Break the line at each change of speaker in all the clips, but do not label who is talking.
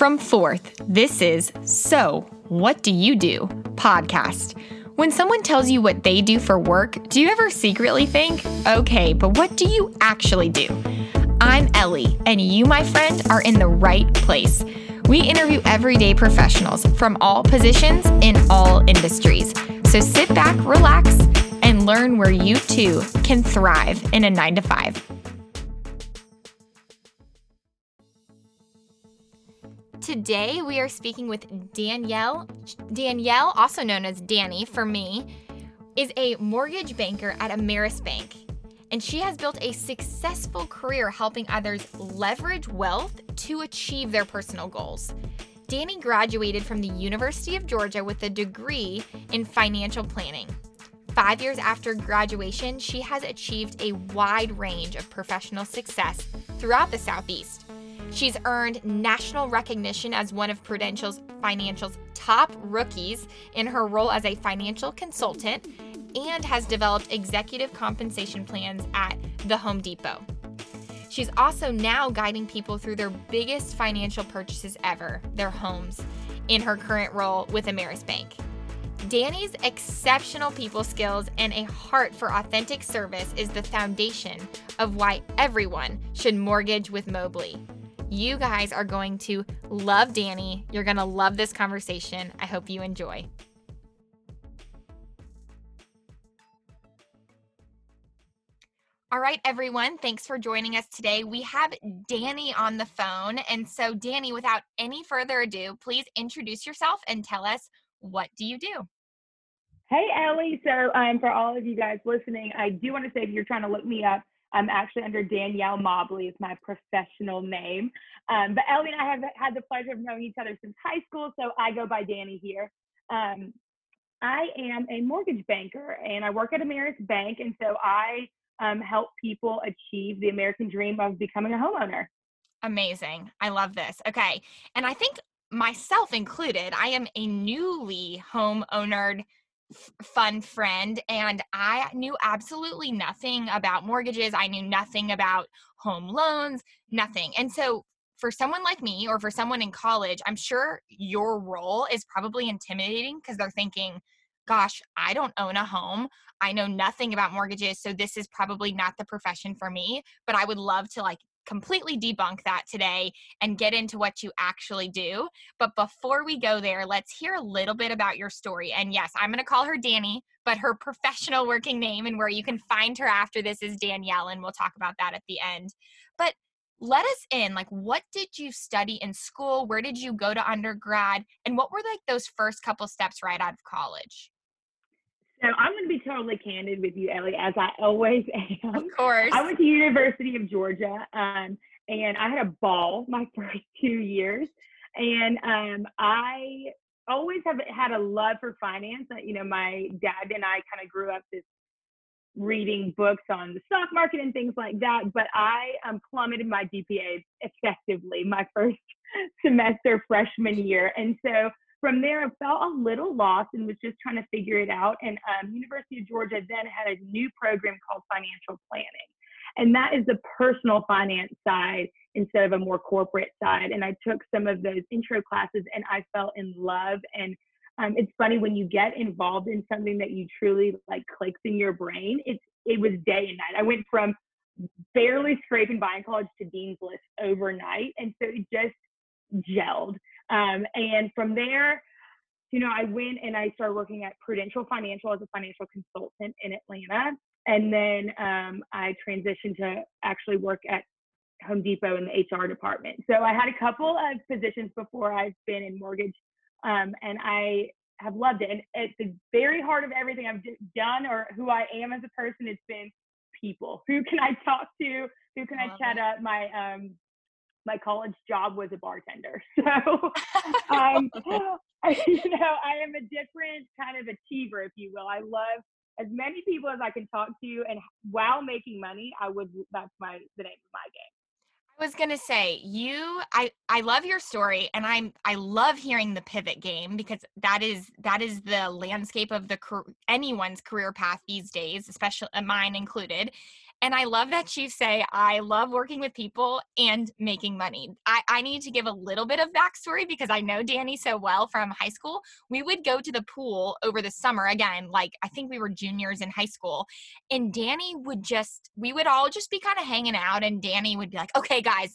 From Fourth, this is So What Do You Do? podcast. When someone tells you what they do for work, do you ever secretly think, okay, but what do you actually do? I'm Ellie, and you, my friend, are in the right place. We interview everyday professionals from all positions in all industries. So sit back, relax, and learn where you too can thrive in a nine to five. Today we are speaking with Danielle. Danielle, also known as Danny for me, is a mortgage banker at Ameris Bank. And she has built a successful career helping others leverage wealth to achieve their personal goals. Danny graduated from the University of Georgia with a degree in financial planning. Five years after graduation, she has achieved a wide range of professional success throughout the Southeast. She's earned national recognition as one of Prudential's Financial's top rookies in her role as a financial consultant and has developed executive compensation plans at the Home Depot. She's also now guiding people through their biggest financial purchases ever, their homes, in her current role with Ameris Bank. Danny's exceptional people skills and a heart for authentic service is the foundation of why everyone should mortgage with Mobley. You guys are going to love Danny. You're going to love this conversation. I hope you enjoy. All right, everyone, thanks for joining us today. We have Danny on the phone. And so, Danny, without any further ado, please introduce yourself and tell us what do you do?
Hey, Ellie. So, um, for all of you guys listening, I do want to say if you're trying to look me up, I'm actually under Danielle Mobley is my professional name. Um, but Ellie and I have had the pleasure of knowing each other since high school, so I go by Danny here. Um, I am a mortgage banker and I work at Ameris Bank, and so I um, help people achieve the American dream of becoming a homeowner.
Amazing. I love this. Okay. And I think myself included, I am a newly homeowner fun friend and I knew absolutely nothing about mortgages. I knew nothing about home loans, nothing. And so for someone like me or for someone in college, I'm sure your role is probably intimidating because they're thinking, gosh, I don't own a home. I know nothing about mortgages, so this is probably not the profession for me, but I would love to like completely debunk that today and get into what you actually do. But before we go there, let's hear a little bit about your story. And yes, I'm going to call her Danny, but her professional working name and where you can find her after this is Danielle, and we'll talk about that at the end. But let us in like what did you study in school where did you go to undergrad and what were like those first couple steps right out of college
so I'm going to be totally candid with you, Ellie, as I always am.
Of course.
I went to University of Georgia, um, and I had a ball my first two years, and um, I always have had a love for finance. You know, my dad and I kind of grew up this reading books on the stock market and things like that. But I um, plummeted my GPA effectively my first semester freshman year, and so from there, I felt a little lost and was just trying to figure it out. And um, University of Georgia then had a new program called financial planning. And that is the personal finance side instead of a more corporate side. And I took some of those intro classes and I fell in love. And um, it's funny when you get involved in something that you truly like clicks in your brain, it's, it was day and night. I went from barely scraping by in college to dean's list overnight. And so it just gelled. Um, and from there, you know, I went and I started working at Prudential Financial as a financial consultant in Atlanta. And then um, I transitioned to actually work at Home Depot in the HR department. So I had a couple of positions before I've been in mortgage, um, and I have loved it. And at the very heart of everything I've done or who I am as a person, it's been people. Who can I talk to? Who can I chat it. up? My um, my college job was a bartender. So, um, you know, I am a different kind of achiever, if you will. I love as many people as I can talk to, and while making money, I would. That's my the name of my game.
I was gonna say you. I I love your story, and I'm I love hearing the pivot game because that is that is the landscape of the anyone's career path these days, especially uh, mine included. And I love that you say, I love working with people and making money. I, I need to give a little bit of backstory because I know Danny so well from high school. We would go to the pool over the summer again, like I think we were juniors in high school. And Danny would just, we would all just be kind of hanging out, and Danny would be like, okay, guys,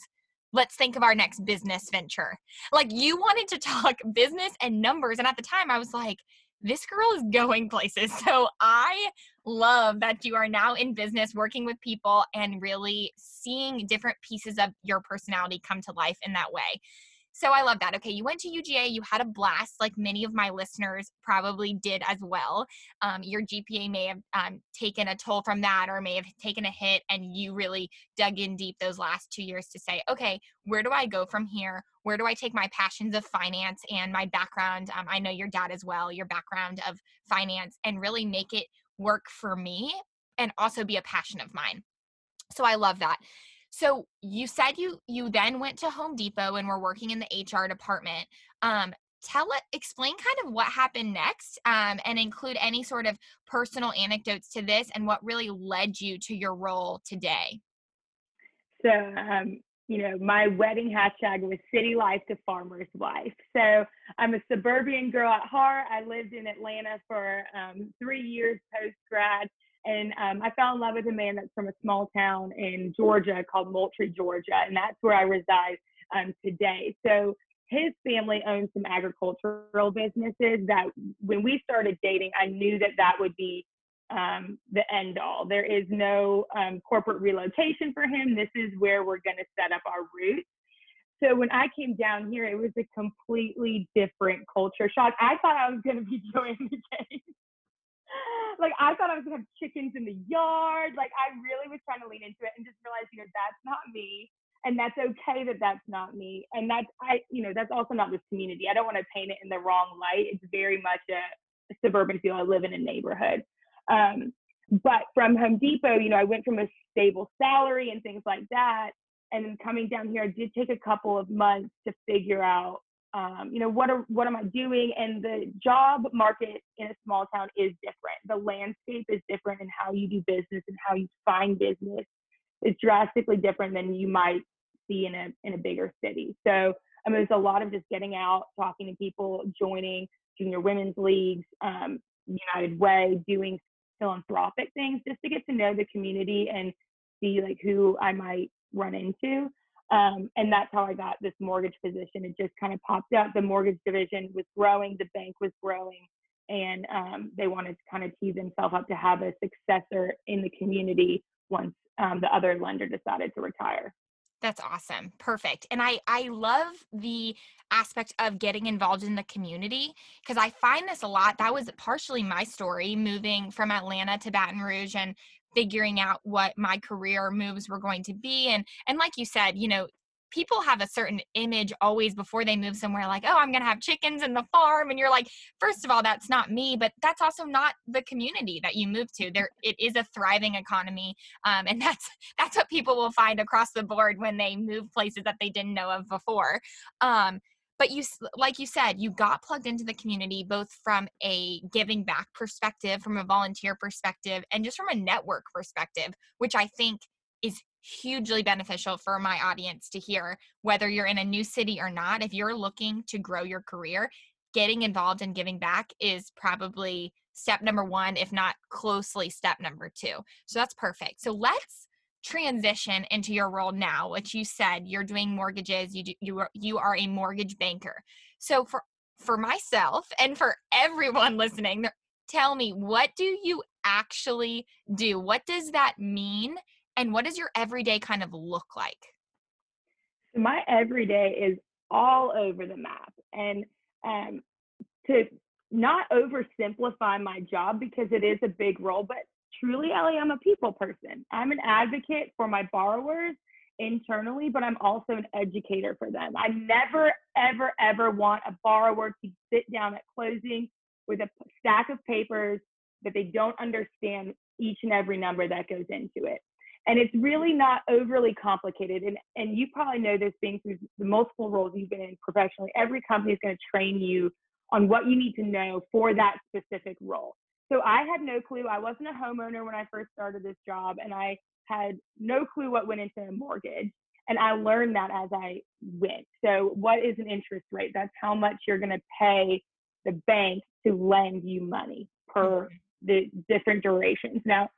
let's think of our next business venture. Like you wanted to talk business and numbers. And at the time, I was like, this girl is going places. So I love that you are now in business working with people and really seeing different pieces of your personality come to life in that way. So I love that. Okay, you went to UGA, you had a blast, like many of my listeners probably did as well. Um, your GPA may have um, taken a toll from that or may have taken a hit, and you really dug in deep those last two years to say, okay, where do I go from here? Where do I take my passions of finance and my background? Um, I know your dad as well, your background of finance, and really make it work for me and also be a passion of mine. So I love that. So you said you you then went to Home Depot and were working in the HR department. Um, tell it explain kind of what happened next um, and include any sort of personal anecdotes to this and what really led you to your role today.
So um, you know my wedding hashtag was city life to farmer's wife. So i'm a suburban girl at heart. I lived in atlanta for um, three years post grad and um, I fell in love with a man that's from a small town in Georgia called Moultrie, Georgia, and that's where I reside um, today. So his family owns some agricultural businesses that when we started dating, I knew that that would be um, the end all. There is no um, corporate relocation for him. This is where we're going to set up our roots. So when I came down here, it was a completely different culture shock. I thought I was going to be joining the game like I thought I was gonna have chickens in the yard. Like I really was trying to lean into it and just realize, you know, that's not me. And that's okay that that's not me. And that's I, you know, that's also not this community. I don't want to paint it in the wrong light. It's very much a, a suburban feel. I live in a neighborhood. Um, but from Home Depot, you know, I went from a stable salary and things like that. And then coming down here, I did take a couple of months to figure out um, you know what are what am i doing? And the job market in a small town is different. The landscape is different and how you do business and how you find business is drastically different than you might see in a in a bigger city. So I mean, there's a lot of just getting out talking to people joining junior women's leagues um, united way doing philanthropic things just to get to know the community and see like who i might run into um, and that's how I got this mortgage position. It just kind of popped up. The mortgage division was growing, the bank was growing, and um, they wanted to kind of tee themselves up to have a successor in the community once um, the other lender decided to retire.
That's awesome. Perfect. And I I love the aspect of getting involved in the community because I find this a lot. That was partially my story moving from Atlanta to Baton Rouge and figuring out what my career moves were going to be and and like you said you know people have a certain image always before they move somewhere like oh i'm going to have chickens in the farm and you're like first of all that's not me but that's also not the community that you move to. There it is a thriving economy um, and that's that's what people will find across the board when they move places that they didn't know of before. Um, but you like you said you got plugged into the community both from a giving back perspective from a volunteer perspective and just from a network perspective which i think is hugely beneficial for my audience to hear whether you're in a new city or not. If you're looking to grow your career getting involved and giving back is probably step number one if not closely step number two. So that's perfect. So let's transition into your role now which you said you're doing mortgages you do, you are, you are a mortgage banker. So for for myself and for everyone listening tell me what do you actually do? What does that mean? And what does your everyday kind of look like?
My everyday is all over the map and um, to not oversimplify my job because it is a big role but truly, Ellie, I'm a people person. I'm an advocate for my borrowers internally, but I'm also an educator for them. I never, ever, ever want a borrower to sit down at closing with a stack of papers that they don't understand each and every number that goes into it. And it's really not overly complicated. And, and you probably know this being through the multiple roles you've been in professionally. Every company is going to train you on what you need to know for that specific role. So I had no clue. I wasn't a homeowner when I first started this job, and I had no clue what went into a mortgage. And I learned that as I went. So, what is an interest rate? That's how much you're going to pay the bank to lend you money per mm-hmm. the different durations. Now,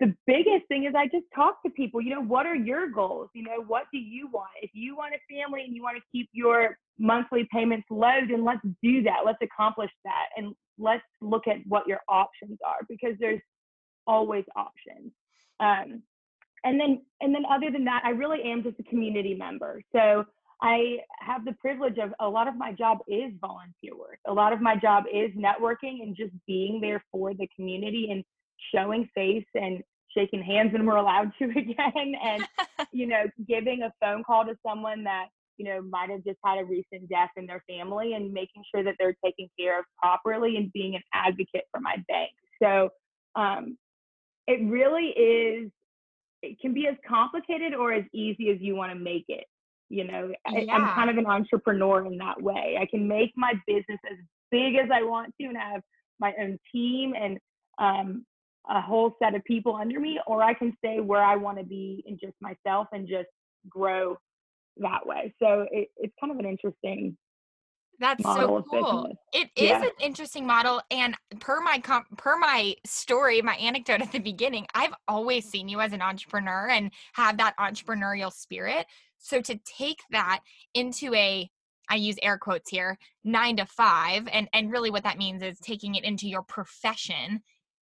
the biggest thing is I just talk to people, you know, what are your goals? You know, what do you want? If you want a family and you want to keep your monthly payments low, then let's do that. Let's accomplish that. And let's look at what your options are because there's always options. Um, and then, and then other than that, I really am just a community member. So I have the privilege of a lot of my job is volunteer work. A lot of my job is networking and just being there for the community and showing face and shaking hands when we're allowed to again and you know giving a phone call to someone that you know might have just had a recent death in their family and making sure that they're taken care of properly and being an advocate for my bank. So um, it really is it can be as complicated or as easy as you want to make it you know? Yeah. I, i'm kind of an entrepreneur in that way. I can make my business as big as i want to and have my own team and um, a whole set of people under me, or I can stay where I want to be and just myself and just grow that way. So it, it's kind of an interesting.
That's so cool. It is yeah. an interesting model, and per my per my story, my anecdote at the beginning, I've always seen you as an entrepreneur and have that entrepreneurial spirit. So to take that into a I use air quotes here, nine to five. And, and really what that means is taking it into your profession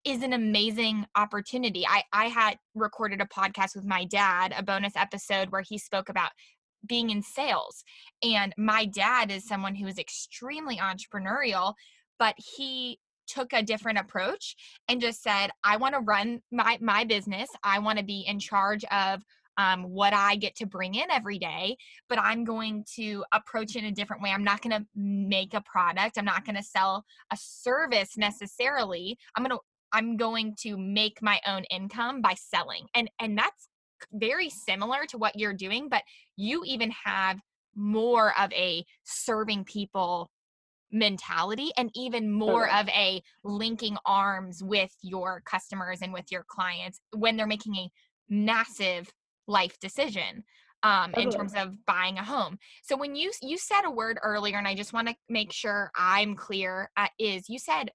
is an amazing opportunity. I, I had recorded a podcast with my dad, a bonus episode where he spoke about being in sales. And my dad is someone who is extremely entrepreneurial, but he took a different approach and just said, I want to run my, my business. I want to be in charge of um, what I get to bring in every day, but I'm going to approach it in a different way. I'm not going to make a product. I'm not going to sell a service necessarily. I'm going to I'm going to make my own income by selling. And and that's very similar to what you're doing, but you even have more of a serving people mentality and even more of a linking arms with your customers and with your clients when they're making a massive life decision um, in terms of buying a home. So when you you said a word earlier, and I just want to make sure I'm clear, uh, is you said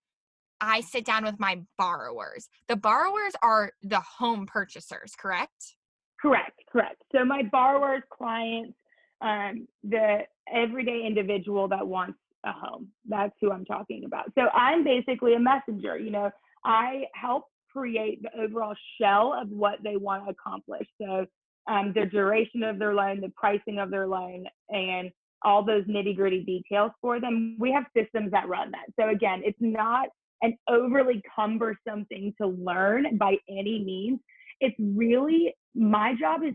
I sit down with my borrowers. The borrowers are the home purchasers, correct?
Correct, correct. So my borrowers, clients, um, the everyday individual that wants a home. That's who I'm talking about. So I'm basically a messenger. You know, I help create the overall shell of what they want to accomplish. So um, the duration of their loan, the pricing of their loan, and all those nitty gritty details for them. We have systems that run that. So again, it's not an overly cumbersome thing to learn by any means. It's really my job is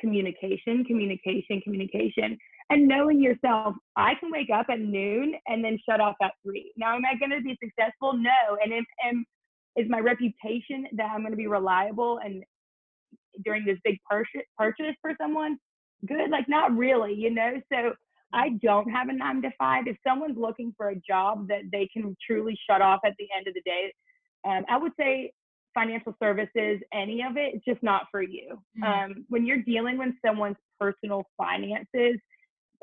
communication, communication, communication, and knowing yourself. I can wake up at noon and then shut off at three. Now, am I going to be successful? No. And am, am is my reputation that I'm going to be reliable and during this big purchase purchase for someone good? Like, not really, you know. So I don't have a nine to five. If someone's looking for a job that they can truly shut off at the end of the day, um, I would say financial services, any of it, it's just not for you. Mm-hmm. Um, when you're dealing with someone's personal finances,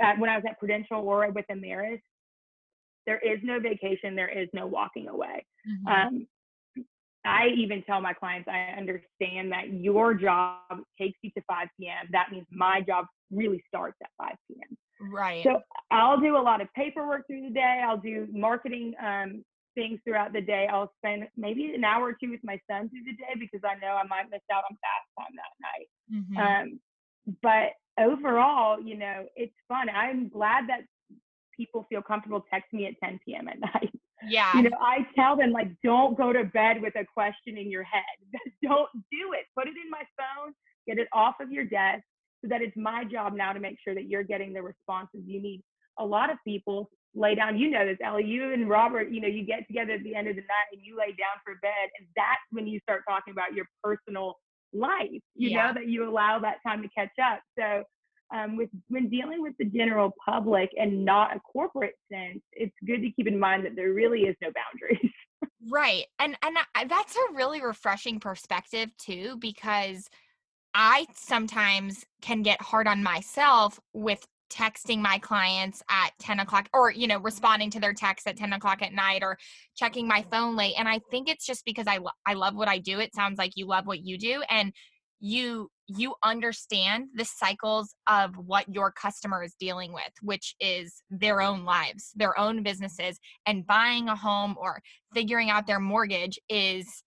uh, when I was at Prudential or with Ameris, there is no vacation, there is no walking away. Mm-hmm. Um, I even tell my clients, I understand that your job takes you to 5 p.m. That means my job really starts at 5 p.m.
Right.
So I'll do a lot of paperwork through the day. I'll do marketing um, things throughout the day. I'll spend maybe an hour or two with my son through the day because I know I might miss out on fast time that night. Mm-hmm. Um, but overall, you know, it's fun. I'm glad that people feel comfortable texting me at 10 p.m. at night.
Yeah.
You know, I tell them like, don't go to bed with a question in your head. don't do it. Put it in my phone. Get it off of your desk so that it's my job now to make sure that you're getting the responses you need. A lot of people lay down, you know this, Ellie, you and Robert, you know, you get together at the end of the night and you lay down for bed. And that's when you start talking about your personal life, you yeah. know, that you allow that time to catch up. So um, with when dealing with the general public and not a corporate sense, it's good to keep in mind that there really is no boundaries.
Right. And and I, that's a really refreshing perspective too because I sometimes can get hard on myself with texting my clients at 10 o'clock or you know responding to their texts at 10 o'clock at night or checking my phone late and i think it's just because i, lo- I love what i do it sounds like you love what you do and you you understand the cycles of what your customer is dealing with which is their own lives their own businesses and buying a home or figuring out their mortgage is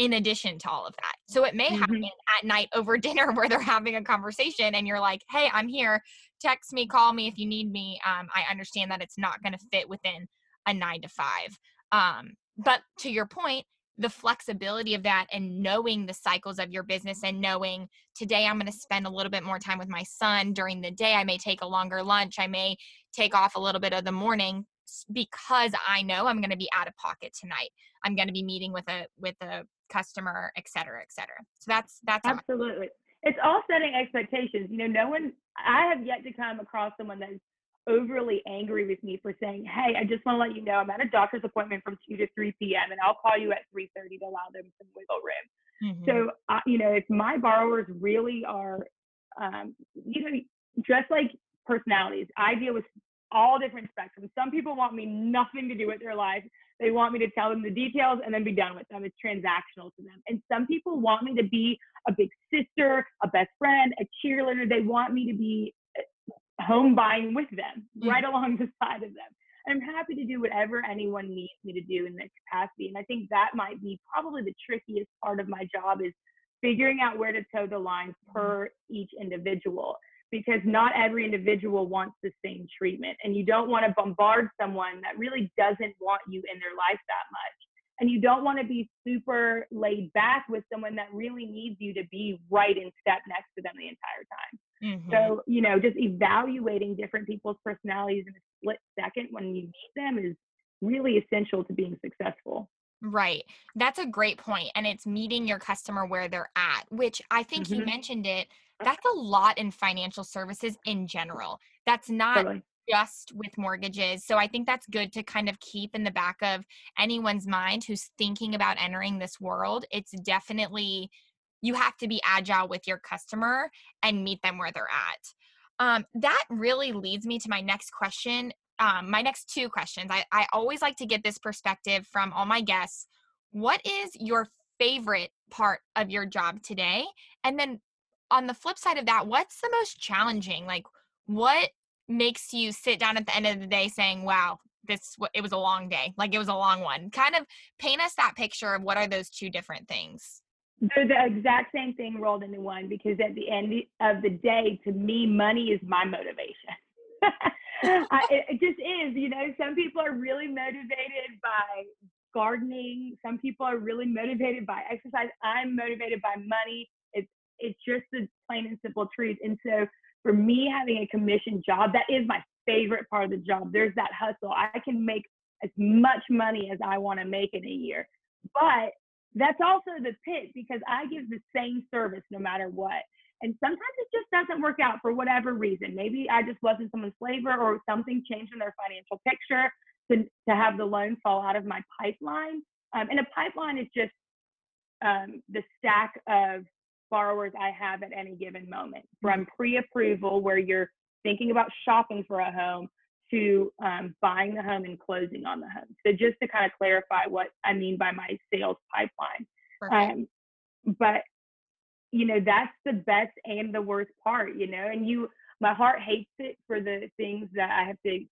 in addition to all of that so it may mm-hmm. happen at night over dinner where they're having a conversation and you're like hey i'm here text me call me if you need me um, i understand that it's not going to fit within a nine to five um, but to your point the flexibility of that and knowing the cycles of your business and knowing today I'm going to spend a little bit more time with my son during the day. I may take a longer lunch. I may take off a little bit of the morning because I know I'm going to be out of pocket tonight. I'm going to be meeting with a with a customer, et cetera, et cetera. So that's that's
absolutely. It's all setting expectations. You know, no one. I have yet to come across someone that's overly angry with me for saying, "Hey, I just want to let you know I'm at a doctor's appointment from 2 to 3 p.m. and I'll call you at 3:30 to allow them some wiggle room." Mm-hmm. So, uh, you know, if my borrowers really are, um, you know, just like personalities, I deal with all different spectrums. Some people want me nothing to do with their life. They want me to tell them the details and then be done with them. It's transactional to them. And some people want me to be a big sister, a best friend, a cheerleader. They want me to be home buying with them, mm-hmm. right along the side of them. I'm happy to do whatever anyone needs me to do in that capacity. And I think that might be probably the trickiest part of my job is figuring out where to toe the lines mm-hmm. per each individual because not every individual wants the same treatment and you don't want to bombard someone that really doesn't want you in their life that much and you don't want to be super laid back with someone that really needs you to be right in step next to them the entire time Mm-hmm. So, you know, just evaluating different people's personalities in a split second when you meet them is really essential to being successful.
Right. That's a great point. And it's meeting your customer where they're at, which I think mm-hmm. you mentioned it. That's a lot in financial services in general. That's not totally. just with mortgages. So I think that's good to kind of keep in the back of anyone's mind who's thinking about entering this world. It's definitely you have to be agile with your customer and meet them where they're at. Um, that really leads me to my next question. Um, my next two questions. I, I always like to get this perspective from all my guests. What is your favorite part of your job today? And then on the flip side of that, what's the most challenging? Like, what makes you sit down at the end of the day saying, wow, this it was a long day like it was a long one kind of paint us that picture of what are those two different things
they're the exact same thing rolled into one because at the end of the day, to me, money is my motivation. I, it just is, you know. Some people are really motivated by gardening. Some people are really motivated by exercise. I'm motivated by money. It's just the plain and simple truth. And so, for me, having a commission job, that is my favorite part of the job. There's that hustle. I can make as much money as I want to make in a year, but that's also the pit because I give the same service no matter what. And sometimes it just doesn't work out for whatever reason. Maybe I just wasn't someone's flavor or something changed in their financial picture to, to have the loan fall out of my pipeline. Um, and a pipeline is just um, the stack of borrowers I have at any given moment from pre approval, where you're thinking about shopping for a home, to um, buying the home and closing on the home. So just to kind of clarify what I mean by my sales pipeline. Um, but you know that's the best and the worst part, you know. And you, my heart hates it for the things that I have to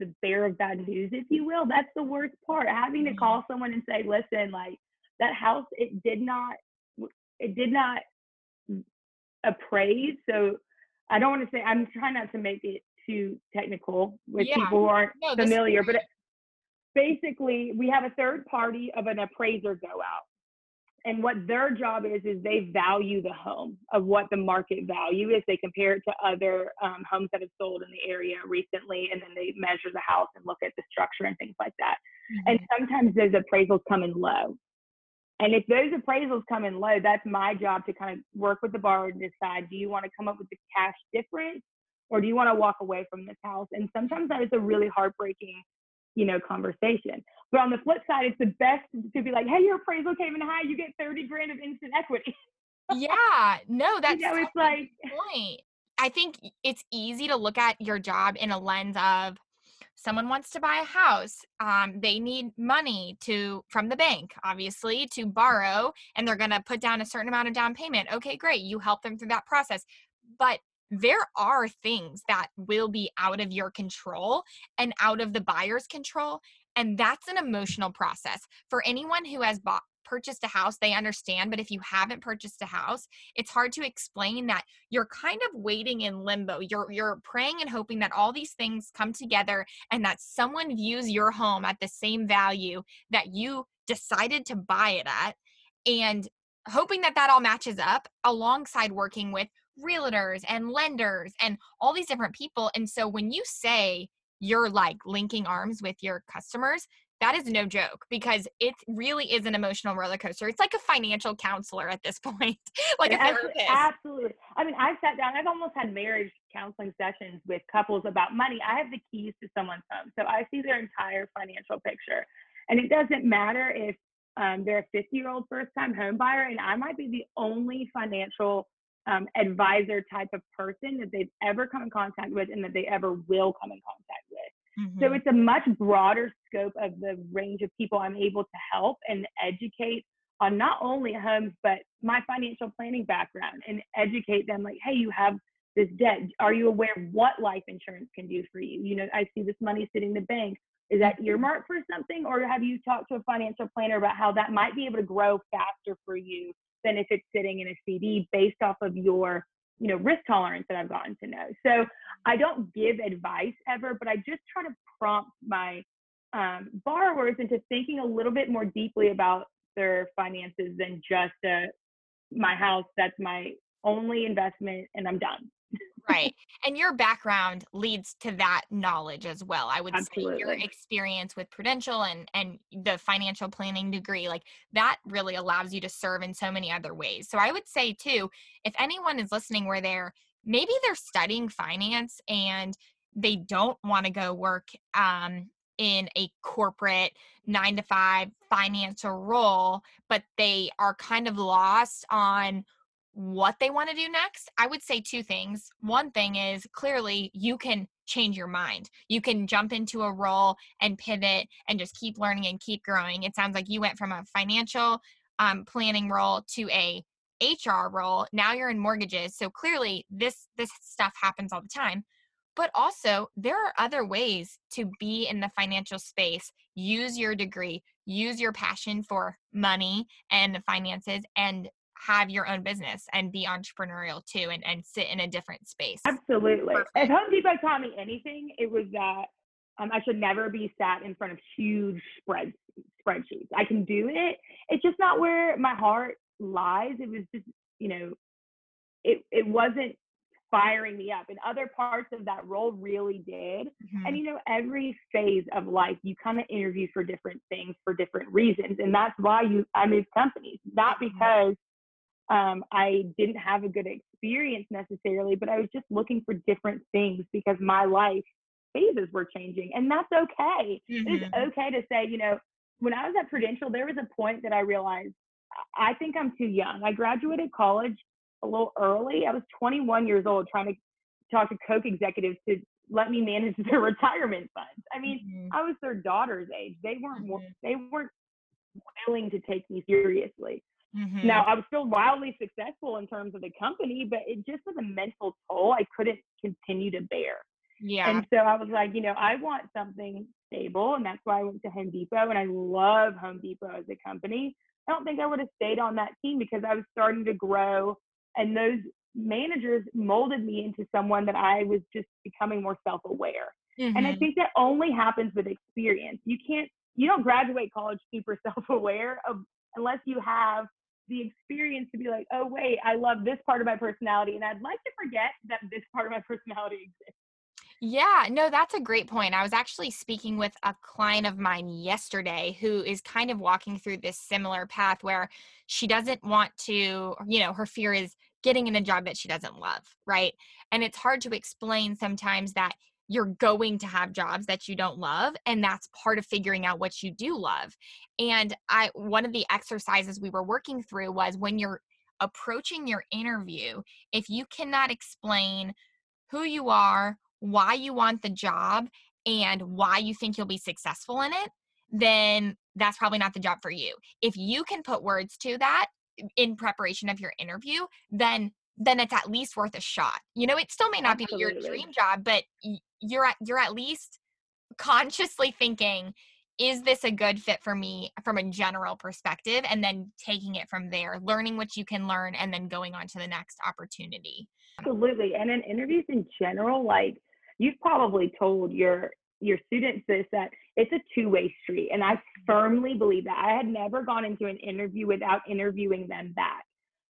the bear of bad news, if you will. That's the worst part. Having to mm-hmm. call someone and say, "Listen, like that house, it did not, it did not appraise." So I don't want to say. I'm trying not to make it too technical with yeah. people who aren't no, familiar, but it, basically we have a third party of an appraiser go out. And what their job is, is they value the home of what the market value is. They compare it to other um, homes that have sold in the area recently, and then they measure the house and look at the structure and things like that. Mm-hmm. And sometimes those appraisals come in low. And if those appraisals come in low, that's my job to kind of work with the borrower and decide do you want to come up with the cash difference or do you want to walk away from this house? And sometimes that is a really heartbreaking you know, conversation. But on the flip side, it's the best to be like, hey, your appraisal came in high, you get 30 grand of instant equity.
yeah, no, that's
you know, it's like
point. I think it's easy to look at your job in a lens of someone wants to buy a house um, they need money to from the bank obviously to borrow and they're going to put down a certain amount of down payment. Okay great you help them through that process. But there are things that will be out of your control and out of the buyer's control and that's an emotional process. For anyone who has bought purchased a house, they understand. But if you haven't purchased a house, it's hard to explain that you're kind of waiting in limbo. You're you're praying and hoping that all these things come together and that someone views your home at the same value that you decided to buy it at and hoping that that all matches up alongside working with realtors and lenders and all these different people. And so when you say you're like linking arms with your customers, that is no joke because it really is an emotional roller coaster. It's like a financial counselor at this point, like
a therapist. Absolutely. I mean, I've sat down, I've almost had marriage counseling sessions with couples about money. I have the keys to someone's home. So I see their entire financial picture. And it doesn't matter if um, they're a 50 year old first time home buyer, and I might be the only financial um, advisor type of person that they've ever come in contact with and that they ever will come in contact with. Mm-hmm. So it's a much broader scope of the range of people I'm able to help and educate on not only homes, but my financial planning background and educate them like, hey, you have this debt. Are you aware what life insurance can do for you? You know, I see this money sitting in the bank. Is that mm-hmm. earmarked for something? Or have you talked to a financial planner about how that might be able to grow faster for you than if it's sitting in a CD based off of your you know risk tolerance that I've gotten to know. So I don't give advice ever, but I just try to prompt my um, borrowers into thinking a little bit more deeply about their finances than just uh, my house. That's my only investment, and I'm done
right. And your background leads to that knowledge as well. I would
Absolutely.
say your experience with Prudential and and the financial planning degree, like that really allows you to serve in so many other ways. So I would say too, if anyone is listening where they're maybe they're studying finance and they don't want to go work um, in a corporate nine to five financial role, but they are kind of lost on what they want to do next, I would say two things. One thing is clearly you can change your mind. You can jump into a role and pivot and just keep learning and keep growing. It sounds like you went from a financial um, planning role to a HR role. Now you're in mortgages. So clearly this this stuff happens all the time. But also, there are other ways to be in the financial space. Use your degree, use your passion for money and finances, and have your own business and be entrepreneurial too and, and sit in a different space.
Absolutely. Perfect. If Home Depot taught me anything, it was that um, I should never be sat in front of huge spreads spreadsheets. I can do it. It's just not where my heart lies. It was just, you know, it it wasn't firing me up. And other parts of that role really did. Mm-hmm. And you know, every phase of life, you kind of interview for different things for different reasons. And that's why you I moved companies, not mm-hmm. because um, I didn't have a good experience necessarily, but I was just looking for different things because my life phases were changing, and that's okay. Mm-hmm. It's okay to say, you know, when I was at Prudential, there was a point that I realized I think I'm too young. I graduated college a little early. I was 21 years old trying to talk to Coke executives to let me manage their retirement funds. I mean, mm-hmm. I was their daughter's age. They weren't mm-hmm. they weren't willing to take me seriously. Mm-hmm. Now, I was still wildly successful in terms of the company, but it just was a mental toll I couldn't continue to bear.
Yeah.
And so I was like, you know, I want something stable. And that's why I went to Home Depot. And I love Home Depot as a company. I don't think I would have stayed on that team because I was starting to grow. And those managers molded me into someone that I was just becoming more self aware. Mm-hmm. And I mm-hmm. think that only happens with experience. You can't, you don't graduate college super self aware of unless you have the experience to be like, oh, wait, I love this part of my personality. And I'd like to forget that this part of my personality exists.
Yeah, no, that's a great point. I was actually speaking with a client of mine yesterday who is kind of walking through this similar path where she doesn't want to, you know, her fear is getting in a job that she doesn't love, right? And it's hard to explain sometimes that you're going to have jobs that you don't love and that's part of figuring out what you do love. And i one of the exercises we were working through was when you're approaching your interview if you cannot explain who you are why you want the job and why you think you'll be successful in it then that's probably not the job for you. If you can put words to that in preparation of your interview then then it's at least worth a shot. You know, it still may not Absolutely. be your dream job, but you're at you're at least consciously thinking is this a good fit for me from a general perspective and then taking it from there learning what you can learn and then going on to the next opportunity
absolutely and in interviews in general like you've probably told your your students this that it's a two-way street and i mm-hmm. firmly believe that i had never gone into an interview without interviewing them back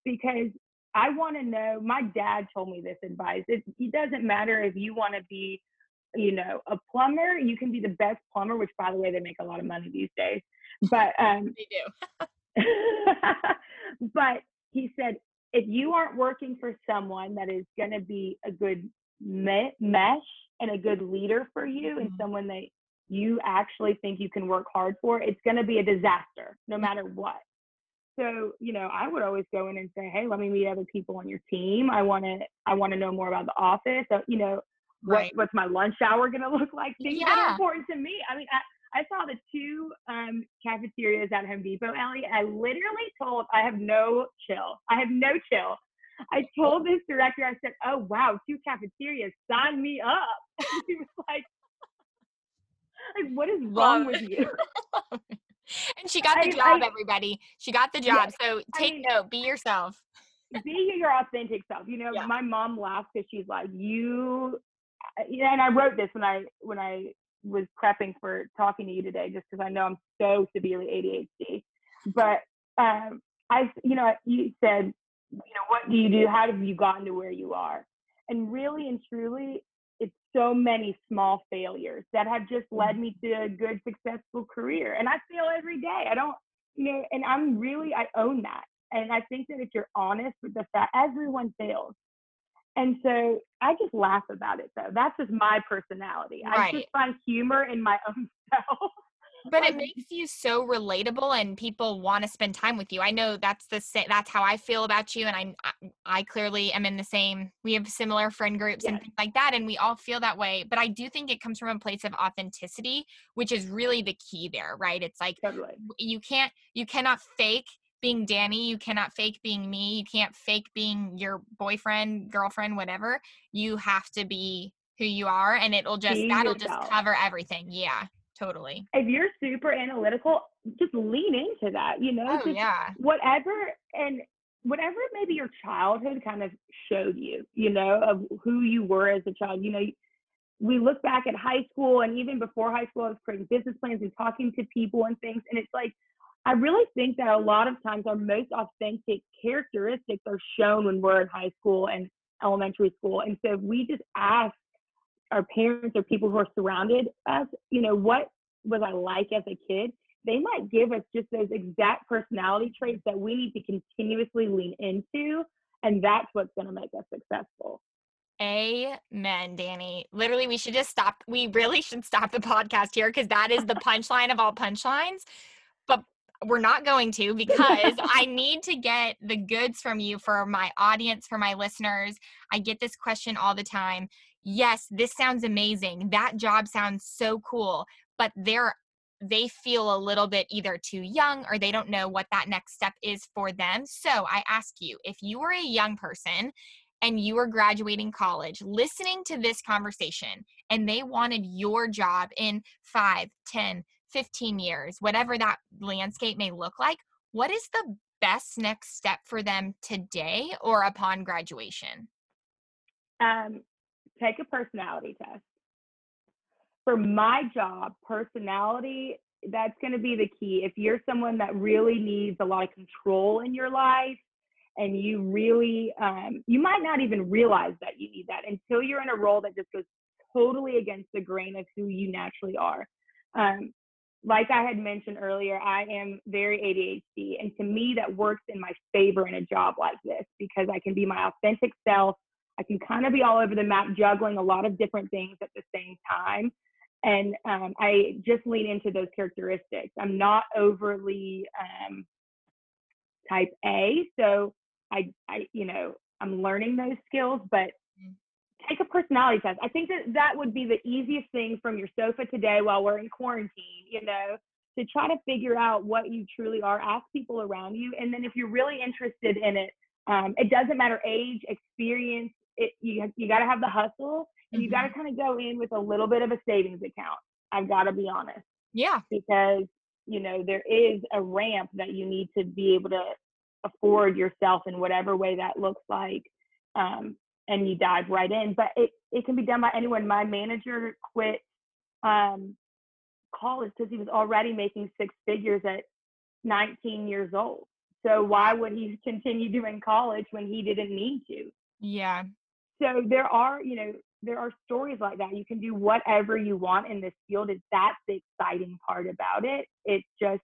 because I want to know. My dad told me this advice. It, it doesn't matter if you want to be, you know, a plumber. You can be the best plumber, which, by the way, they make a lot of money these days. But um,
they do.
but he said, if you aren't working for someone that is going to be a good me- mesh and a good leader for you, mm-hmm. and someone that you actually think you can work hard for, it's going to be a disaster, no matter what. So, you know, I would always go in and say, "Hey, let me meet other people on your team. I want to, I want to know more about the office. So, you know, right. what, what's my lunch hour going to look like? Things yeah. that are important to me. I mean, I, I saw the two um, cafeterias at Home Depot, Ellie. I literally told, I have no chill. I have no chill. I told this director, I said, "Oh wow, two cafeterias, sign me up." he was like, "Like, what is wrong with you?"
And she got the I, job, I, everybody. She got the job. Yes, so take I mean, note, be yourself.
be your authentic self. You know, yeah. my mom laughs because she's like, you and I wrote this when I when I was prepping for talking to you today, just because I know I'm so severely ADHD. But um, I, you know, you said, you know, what do you do? How have you gotten to where you are? And really and truly, so many small failures that have just led mm-hmm. me to a good, successful career. And I fail every day. I don't, you know, and I'm really, I own that. And I think that if you're honest with the fact, everyone fails. And so I just laugh about it though. That's just my personality. Right. I just find humor in my own self
but it um, makes you so relatable and people want to spend time with you i know that's the that's how i feel about you and i i clearly am in the same we have similar friend groups yes. and things like that and we all feel that way but i do think it comes from a place of authenticity which is really the key there right it's like totally. you can't you cannot fake being Danny, you cannot fake being me, you can't fake being your boyfriend, girlfriend, whatever. You have to be who you are and it'll just Be that'll yourself. just cover everything. Yeah. Totally.
If you're super analytical, just lean into that, you know?
Oh, yeah.
Whatever and whatever maybe your childhood kind of showed you, you know, of who you were as a child. You know, we look back at high school and even before high school, I was creating business plans and talking to people and things. And it's like, I really think that a lot of times our most authentic characteristics are shown when we're in high school and elementary school. And so if we just ask our parents or people who are surrounded us, you know, what was I like as a kid? They might give us just those exact personality traits that we need to continuously lean into. And that's what's going to make us successful.
Amen, Danny. Literally, we should just stop. We really should stop the podcast here because that is the punchline of all punchlines. But we're not going to because I need to get the goods from you for my audience, for my listeners. I get this question all the time yes, this sounds amazing. That job sounds so cool, but they're they feel a little bit either too young or they don't know what that next step is for them. So I ask you, if you were a young person and you were graduating college, listening to this conversation, and they wanted your job in 5, 10, 15 years, whatever that landscape may look like, what is the best next step for them today or upon graduation?
Um, take a personality test. For my job, personality, that's going to be the key. If you're someone that really needs a lot of control in your life, and you really, um, you might not even realize that you need that until you're in a role that just goes totally against the grain of who you naturally are. Um, like I had mentioned earlier, I am very ADHD, and to me, that works in my favor in a job like this because I can be my authentic self. I can kind of be all over the map, juggling a lot of different things at the same time. And um, I just lean into those characteristics. I'm not overly um, type A, so I, I, you know, I'm learning those skills, but mm. take a personality test. I think that that would be the easiest thing from your sofa today while we're in quarantine, you know, to try to figure out what you truly are. Ask people around you. And then if you're really interested in it, um, it doesn't matter age, experience, it, you, you got to have the hustle and mm-hmm. you got to kind of go in with a little bit of a savings account. I've got to be honest.
Yeah.
Because, you know, there is a ramp that you need to be able to afford yourself in whatever way that looks like. Um, and you dive right in. But it, it can be done by anyone. My manager quit um, college because he was already making six figures at 19 years old. So why would he continue doing college when he didn't need to?
Yeah.
So there are, you know, there are stories like that. You can do whatever you want in this field. Is that's the exciting part about it. It's just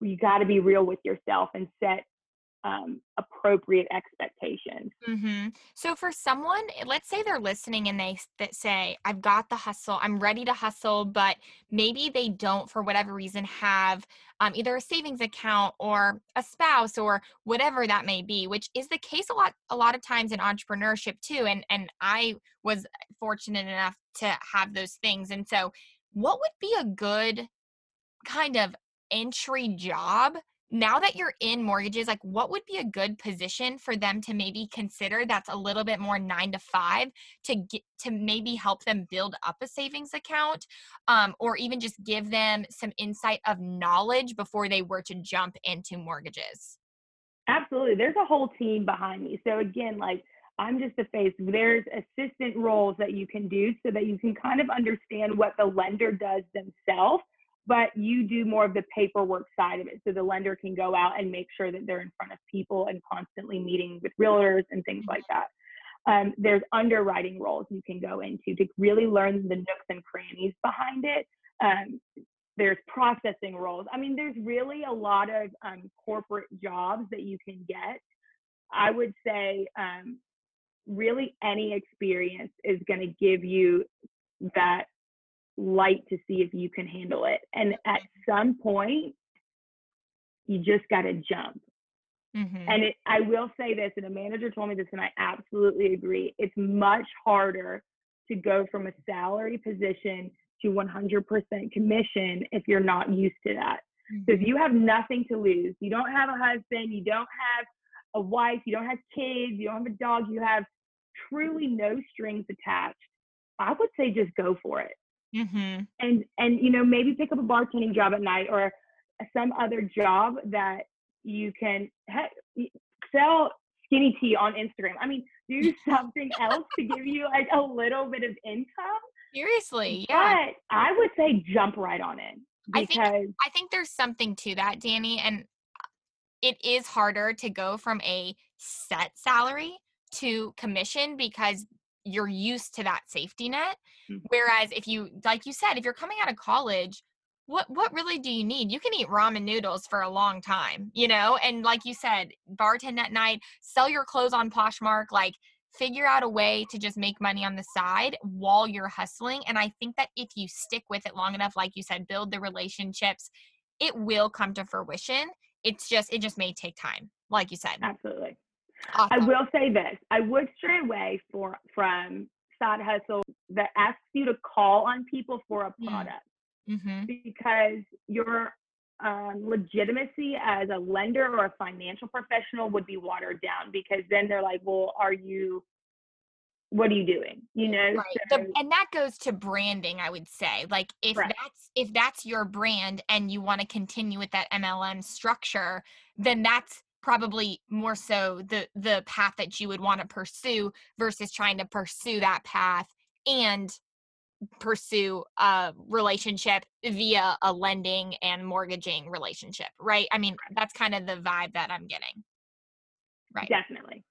you got to be real with yourself and set um, appropriate expectations.
Mm-hmm. So, for someone, eh, let's say they're listening and they that say, "I've got the hustle. I'm ready to hustle," but maybe they don't, for whatever reason, have um, either a savings account or a spouse or whatever that may be, which is the case a lot a lot of times in entrepreneurship too. And and I was fortunate enough to have those things. And so, what would be a good kind of entry job now that you're in mortgages like what would be a good position for them to maybe consider that's a little bit more nine to five to get to maybe help them build up a savings account um, or even just give them some insight of knowledge before they were to jump into mortgages
absolutely there's a whole team behind me so again like I'm just a face. There's assistant roles that you can do so that you can kind of understand what the lender does themselves but you do more of the paperwork side of it. So the lender can go out and make sure that they're in front of people and constantly meeting with realtors and things like that. Um, there's underwriting roles you can go into to really learn the nooks and crannies behind it. Um, there's processing roles. I mean, there's really a lot of um, corporate jobs that you can get. I would say um, really any experience is going to give you that light to see if you can handle it. And at some point, you just got to jump. Mm-hmm. And it, I will say this, and a manager told me this, and I absolutely agree. It's much harder to go from a salary position to 100% commission if you're not used to that. Mm-hmm. So if mm-hmm. you have nothing to lose, you don't have a husband, you don't have a wife, you don't have kids, you don't have a dog, you have truly no strings attached, I would say just go for it. Mm-hmm. And and you know maybe pick up a bartending job at night or some other job that you can he- sell skinny tea on Instagram. I mean, do something else to give you like a little bit of income.
Seriously, yeah.
But I would say jump right on it
because I think, I think there's something to that, Danny, and it is harder to go from a set salary to commission because you're used to that safety net. Mm-hmm. Whereas if you, like you said, if you're coming out of college, what what really do you need? You can eat ramen noodles for a long time, you know. And like you said, bartend at night, sell your clothes on Poshmark, like figure out a way to just make money on the side while you're hustling. And I think that if you stick with it long enough, like you said, build the relationships, it will come to fruition. It's just it just may take time, like you said.
Absolutely. Awesome. I will say this: I would stray away for from side hustle that asks you to call on people for a mm. product mm-hmm. because your um, legitimacy as a lender or a financial professional would be watered down because then they're like, well, are you what are you doing you know right.
so, the, and that goes to branding i would say like if right. that's if that's your brand and you want to continue with that mlm structure then that's probably more so the the path that you would want to pursue versus trying to pursue that path and pursue a relationship via a lending and mortgaging relationship right? I mean that's kind of the vibe that i'm getting.
Right. Definitely.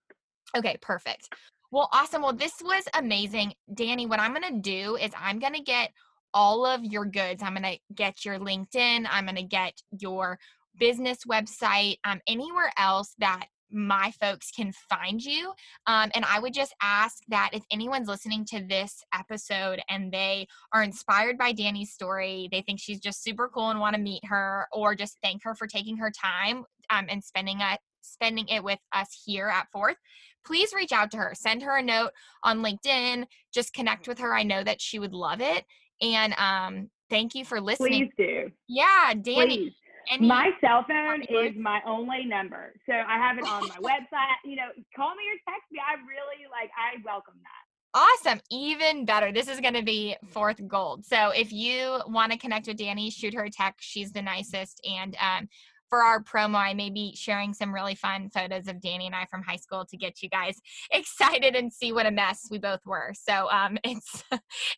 Okay perfect. Well awesome. Well this was amazing. Danny what i'm going to do is i'm going to get all of your goods. I'm going to get your linkedin. I'm going to get your business website, um, anywhere else that my folks can find you. Um, and I would just ask that if anyone's listening to this episode and they are inspired by Danny's story, they think she's just super cool and want to meet her, or just thank her for taking her time um, and spending it spending it with us here at Forth, please reach out to her. Send her a note on LinkedIn. Just connect with her. I know that she would love it. And um, thank you for listening.
Please do.
Yeah, Danny.
Please. Any, my cell phone is my only number. So I have it on my website. You know, call me or text me. I really like I welcome that.
Awesome. Even better. This is going to be fourth gold. So if you want to connect with Danny, shoot her a text. She's the nicest. And um, for our promo, I may be sharing some really fun photos of Danny and I from high school to get you guys excited and see what a mess we both were. So um, it's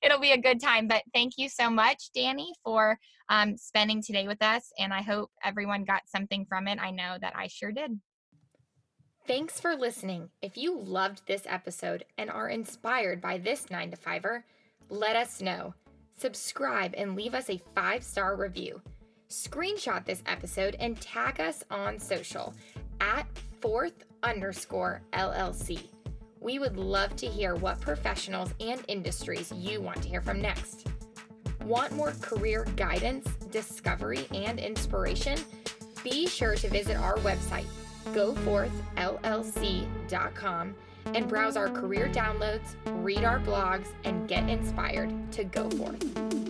it'll be a good time. But thank you so much, Danny, for um, spending today with us. And I hope everyone got something from it. I know that I sure did. Thanks for listening. If you loved this episode and are inspired by this 9 to 5er, let us know. Subscribe and leave us a five star review screenshot this episode and tag us on social at forth underscore LLC. We would love to hear what professionals and industries you want to hear from next. Want more career guidance, discovery, and inspiration? Be sure to visit our website, goforthllc.com, and browse our career downloads, read our blogs, and get inspired to go forth.